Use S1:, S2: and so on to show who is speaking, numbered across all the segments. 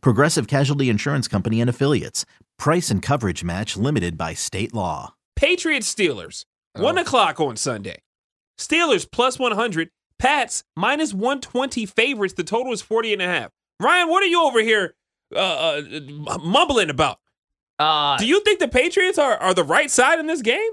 S1: Progressive Casualty Insurance Company and Affiliates. Price and coverage match limited by state law.
S2: Patriots Steelers, 1 o'clock on Sunday. Steelers plus 100, Pats minus 120 favorites. The total is 40 and a half. Ryan, what are you over here uh, uh, mumbling about?
S3: Uh,
S2: Do you think the Patriots are, are the right side in this game?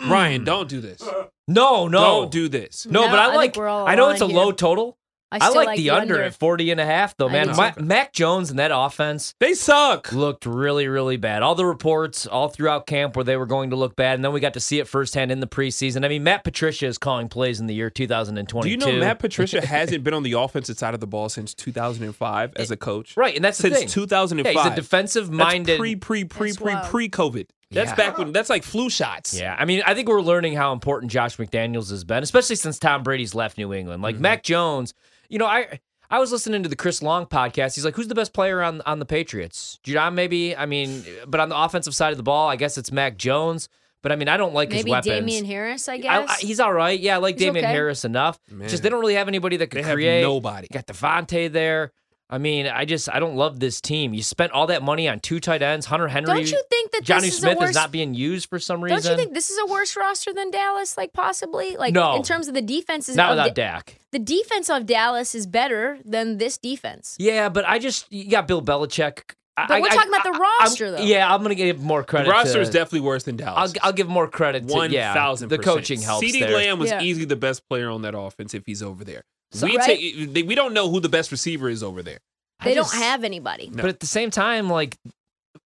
S3: Mm.
S2: Ryan, don't do this.
S3: no, no,
S2: Don't do this.
S3: no.
S4: No,
S3: but
S4: I
S3: I like.
S4: we're
S3: I know it's a
S4: aligned
S3: low total.
S4: I,
S3: I,
S4: still
S3: like, the, under, at 40 and a half, though, man.
S4: do
S3: Ma- Mac Jones and that offense
S2: They suck.
S3: looked really, really bad. All the reports all throughout camp where they were going to look bad, and then we got to see it firsthand in the preseason. I mean, Matt Patricia is calling plays in the year 2022.
S2: Do you know Matt Patricia hasn't been on the offensive side of the ball since 2005 as a coach?
S3: Right, and that's the
S2: Since
S3: thing.
S2: 2005.
S3: Yeah, he's a defensive-minded.
S2: Pre, pre, pre,
S4: That's
S2: pre,
S4: wild.
S2: pre COVID. That's
S3: Yeah.
S2: back when, that's like flu shots.
S3: Yeah, I mean, I think we're learning how important Josh McDaniels has been, especially since Tom Brady's left New England. Like mm-hmm. Mac Jones, you know, I I was listening to the Chris Long podcast. He's like, "Who's the best player on on the Patriots?" Judon, maybe. I mean, but on the offensive side of the ball, I guess it's Mac Jones. But I mean, I don't like his weapons.
S4: Maybe
S3: weapons.
S4: Damien Harris, I
S3: I-
S4: guess.
S3: I- he's all right. Yeah, I like
S4: He's
S3: Damien
S4: okay.
S3: Harris enough.
S2: Man.
S3: Just they don't really have anybody that
S2: They
S3: could
S2: have
S3: create.
S2: nobody.
S3: You got DeVante there. I mean, I just I don't love this team. You spent all that money on two tight ends, Hunter Henry.
S4: Don't you think that
S3: Jonnu
S4: this is
S3: Smith
S4: a worse,
S3: is not being used for some reason?
S4: Don't you think this is a worse roster than Dallas? Like possibly, like
S3: No.
S4: in terms of the defenses.
S3: not without
S4: Da-
S3: Dak?
S4: the defense of Dallas is better than this defense.
S3: Yeah, but I just you got Bill Belichick.
S4: But
S3: I-
S4: we're
S3: I-
S4: talking about the
S3: I- I'm-
S4: roster, though.
S3: Yeah, I'm gonna give more
S2: The
S3: credit.
S2: roster
S3: to,
S2: is definitely worse than
S3: I'll
S2: Dallas.
S3: I'll give more credit to
S2: One
S3: yeah,
S2: thousand.
S3: the coaching helps
S2: CeeDee
S3: there.
S2: Lamb was
S4: Yeah.
S2: easily the best player on that offense if he's over there.
S4: So-
S2: we
S4: Right.
S2: take we don't know who the best receiver is over there.
S3: I
S4: They
S3: just-
S4: don't have anybody.
S2: No.
S3: But at the same time, like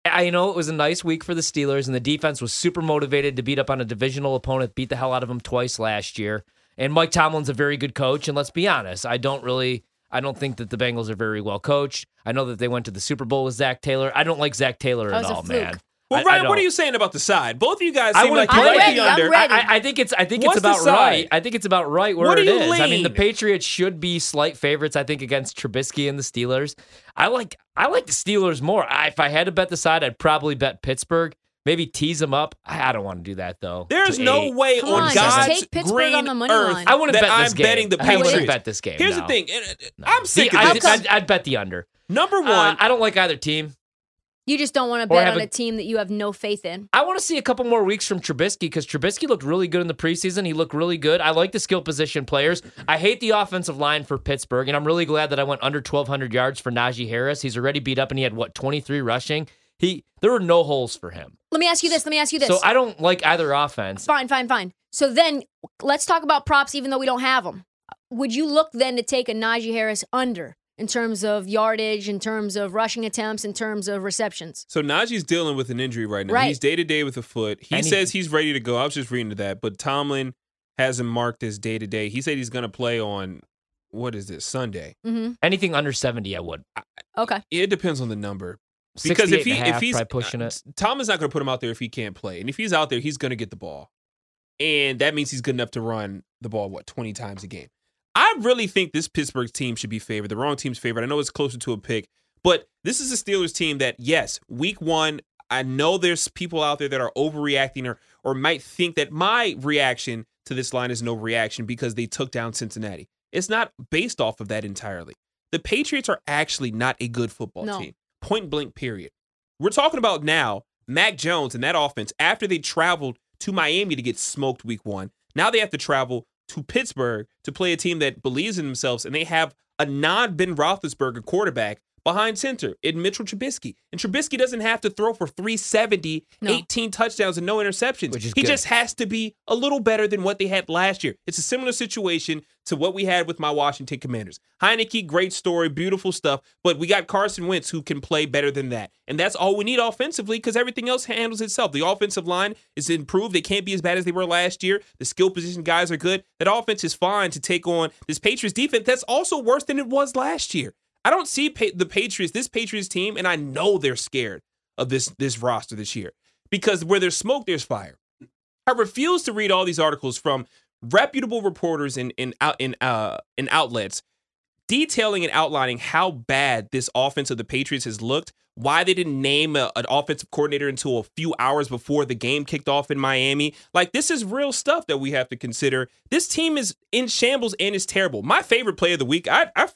S3: I know it was a nice week for the Steelers, and the defense was super motivated to beat up on a divisional opponent, beat the hell out of them twice last year. And Mike Tomlin's a very good coach. And let's be honest, I don't really, I don't think that the Bengals are very well coached. I know that they went to the Super Bowl with Zac Taylor. I don't like Zac Taylor
S4: That
S3: at all,
S4: fluke.
S3: man.
S2: Well,
S3: I- I
S2: Ryan, what are you saying about the side? Both of you guys
S3: I
S2: seem
S3: wanna
S2: like you like
S4: ready,
S2: the under.
S3: I, I- I think it's I think
S2: What's
S3: it's about right. I think it's about right where
S2: What do
S3: it
S2: you
S3: is. I mean, the? Patriots should be slight favorites. I think against Trubisky and the Steelers. I like I like the Steelers more. I, if I had to bet the side, I'd probably bet Pittsburgh. Maybe tease them up. I, I don't want to do that though.
S2: There's no
S3: eight.
S2: way
S4: Come
S2: on,
S4: on, just
S2: God's
S4: take Pittsburgh
S2: green
S4: on the money
S2: earth
S4: line.
S3: I wouldn't
S2: that
S3: bet
S2: I'm
S3: game.
S2: betting the
S3: I wouldn't
S2: Patriots.
S3: bet this game.
S2: Here's
S3: no.
S2: the thing. uh,
S3: No.
S2: I'm sick
S3: See,
S2: of
S3: I,
S2: this.
S3: I'd, I'd bet the under.
S2: Number one,
S3: Uh, I don't like either team.
S4: You just don't want to bet on
S3: a-
S4: a team that you have no faith in.
S3: I want to see a couple more weeks from Trubisky because Trubisky looked really good in the preseason. He looked really good. I like the skill position players. I hate the offensive line for Pittsburgh, and I'm really glad that I went under 1,200 yards for Najee Harris. He's already beat up, and he had what 23 rushing. He there were no holes for him.
S4: Let me ask you this. Let me ask you this.
S3: So I don't like either offense.
S4: Fine, fine, fine. So then let's talk about props, even though we don't have them. Would you look then to take a Najee Harris under in terms of yardage, in terms of rushing attempts, in terms of receptions?
S2: So Najee's dealing with an injury right now.
S4: Right.
S2: He's day to day with a foot. He
S3: And he-
S2: says he's ready to go. I was just reading to that, but Tomlin has him marked as day to day. He said he's going to play on what is this Sunday.
S4: Mm-hmm.
S3: Anything under 70, I would.
S4: Okay.
S2: It depends on the number because
S3: 68
S2: if he
S3: and a
S2: if he's
S3: pushing it.
S2: Tomlin's not going to put him out there if he can't play, and if he's out there, he's going to get the ball, and that means he's good enough to run the ball what twenty times a game. I really think this Pittsburgh team should be favored. The wrong team's favored. I know it's closer to a pick, but this is a Steelers team that, yes, week one, I know there's people out there that are overreacting or or might think that my reaction to this line is no reaction because they took down Cincinnati. It's not based off of that entirely. The Patriots are actually not a good football
S4: No.
S2: team. Point blank, period. We're talking about now Mac Jones and that offense after they traveled to Miami to get smoked week one. Now they have to travel to Pittsburgh to play a team that believes in themselves and they have a non Ben Roethlisberger quarterback behind center in Mitchell Trubisky. And Trubisky doesn't have to throw for 370,
S4: No.
S2: 18 touchdowns and no interceptions.
S3: Which is
S2: he
S3: good.
S2: just has to be a little better than what they had last year. It's a similar situation to what we had with my Washington Commanders. Heinicke, great story, beautiful stuff, but we got Carson Wentz who can play better than that. And that's all we need offensively because everything else handles itself. The offensive line is improved. They can't be as bad as they were last year. The skill position guys are good. That offense is fine to take on this Patriots defense that's also worse than it was last year. I don't see pa- the Patriots, this Patriots team, and I know they're scared of this this roster this year. Because where there's smoke, there's fire. I refuse to read all these articles from reputable reporters in in out in uh in outlets detailing and outlining how bad this offense of the Patriots has looked, why they didn't name a, an offensive coordinator until a few hours before the game kicked off in Miami. Like, this is real stuff that we have to consider. This team is in shambles and is terrible. My favorite play of the week, I, I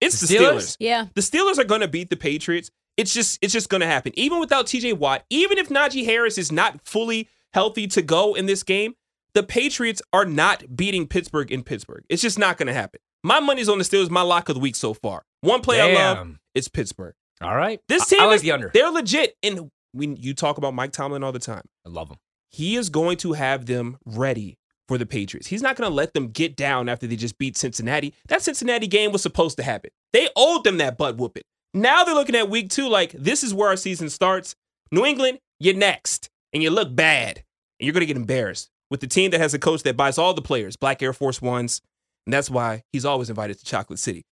S2: it's the,
S3: The
S2: Steelers.
S3: Steelers?
S4: Yeah.
S2: The Steelers are going to beat the Patriots. It's just it's just going to happen. Even without TJ Watt, even if Najee Harris is not fully healthy to go in this game, the Patriots are not beating Pittsburgh in Pittsburgh. It's just not going to happen. My money's on the Steelers. My lock of the week so far. One play I love.
S3: Damn.
S2: It's Pittsburgh.
S3: All right.
S2: This team
S3: I, like
S2: is
S3: the under.
S2: they're legit. And when you talk about Mike Tomlin all the time,
S3: I love him.
S2: he is going to have them ready for the Patriots. He's not going to let them get down after they just beat Cincinnati. That Cincinnati game was supposed to happen. They owed them that butt whooping. Now they're looking at week two like this is where our season starts. New England, you're next, and you look bad, and you're going to get embarrassed with the team that has a coach that buys all the players black Air Force Ones, and that's why he's always invited to Chocolate City.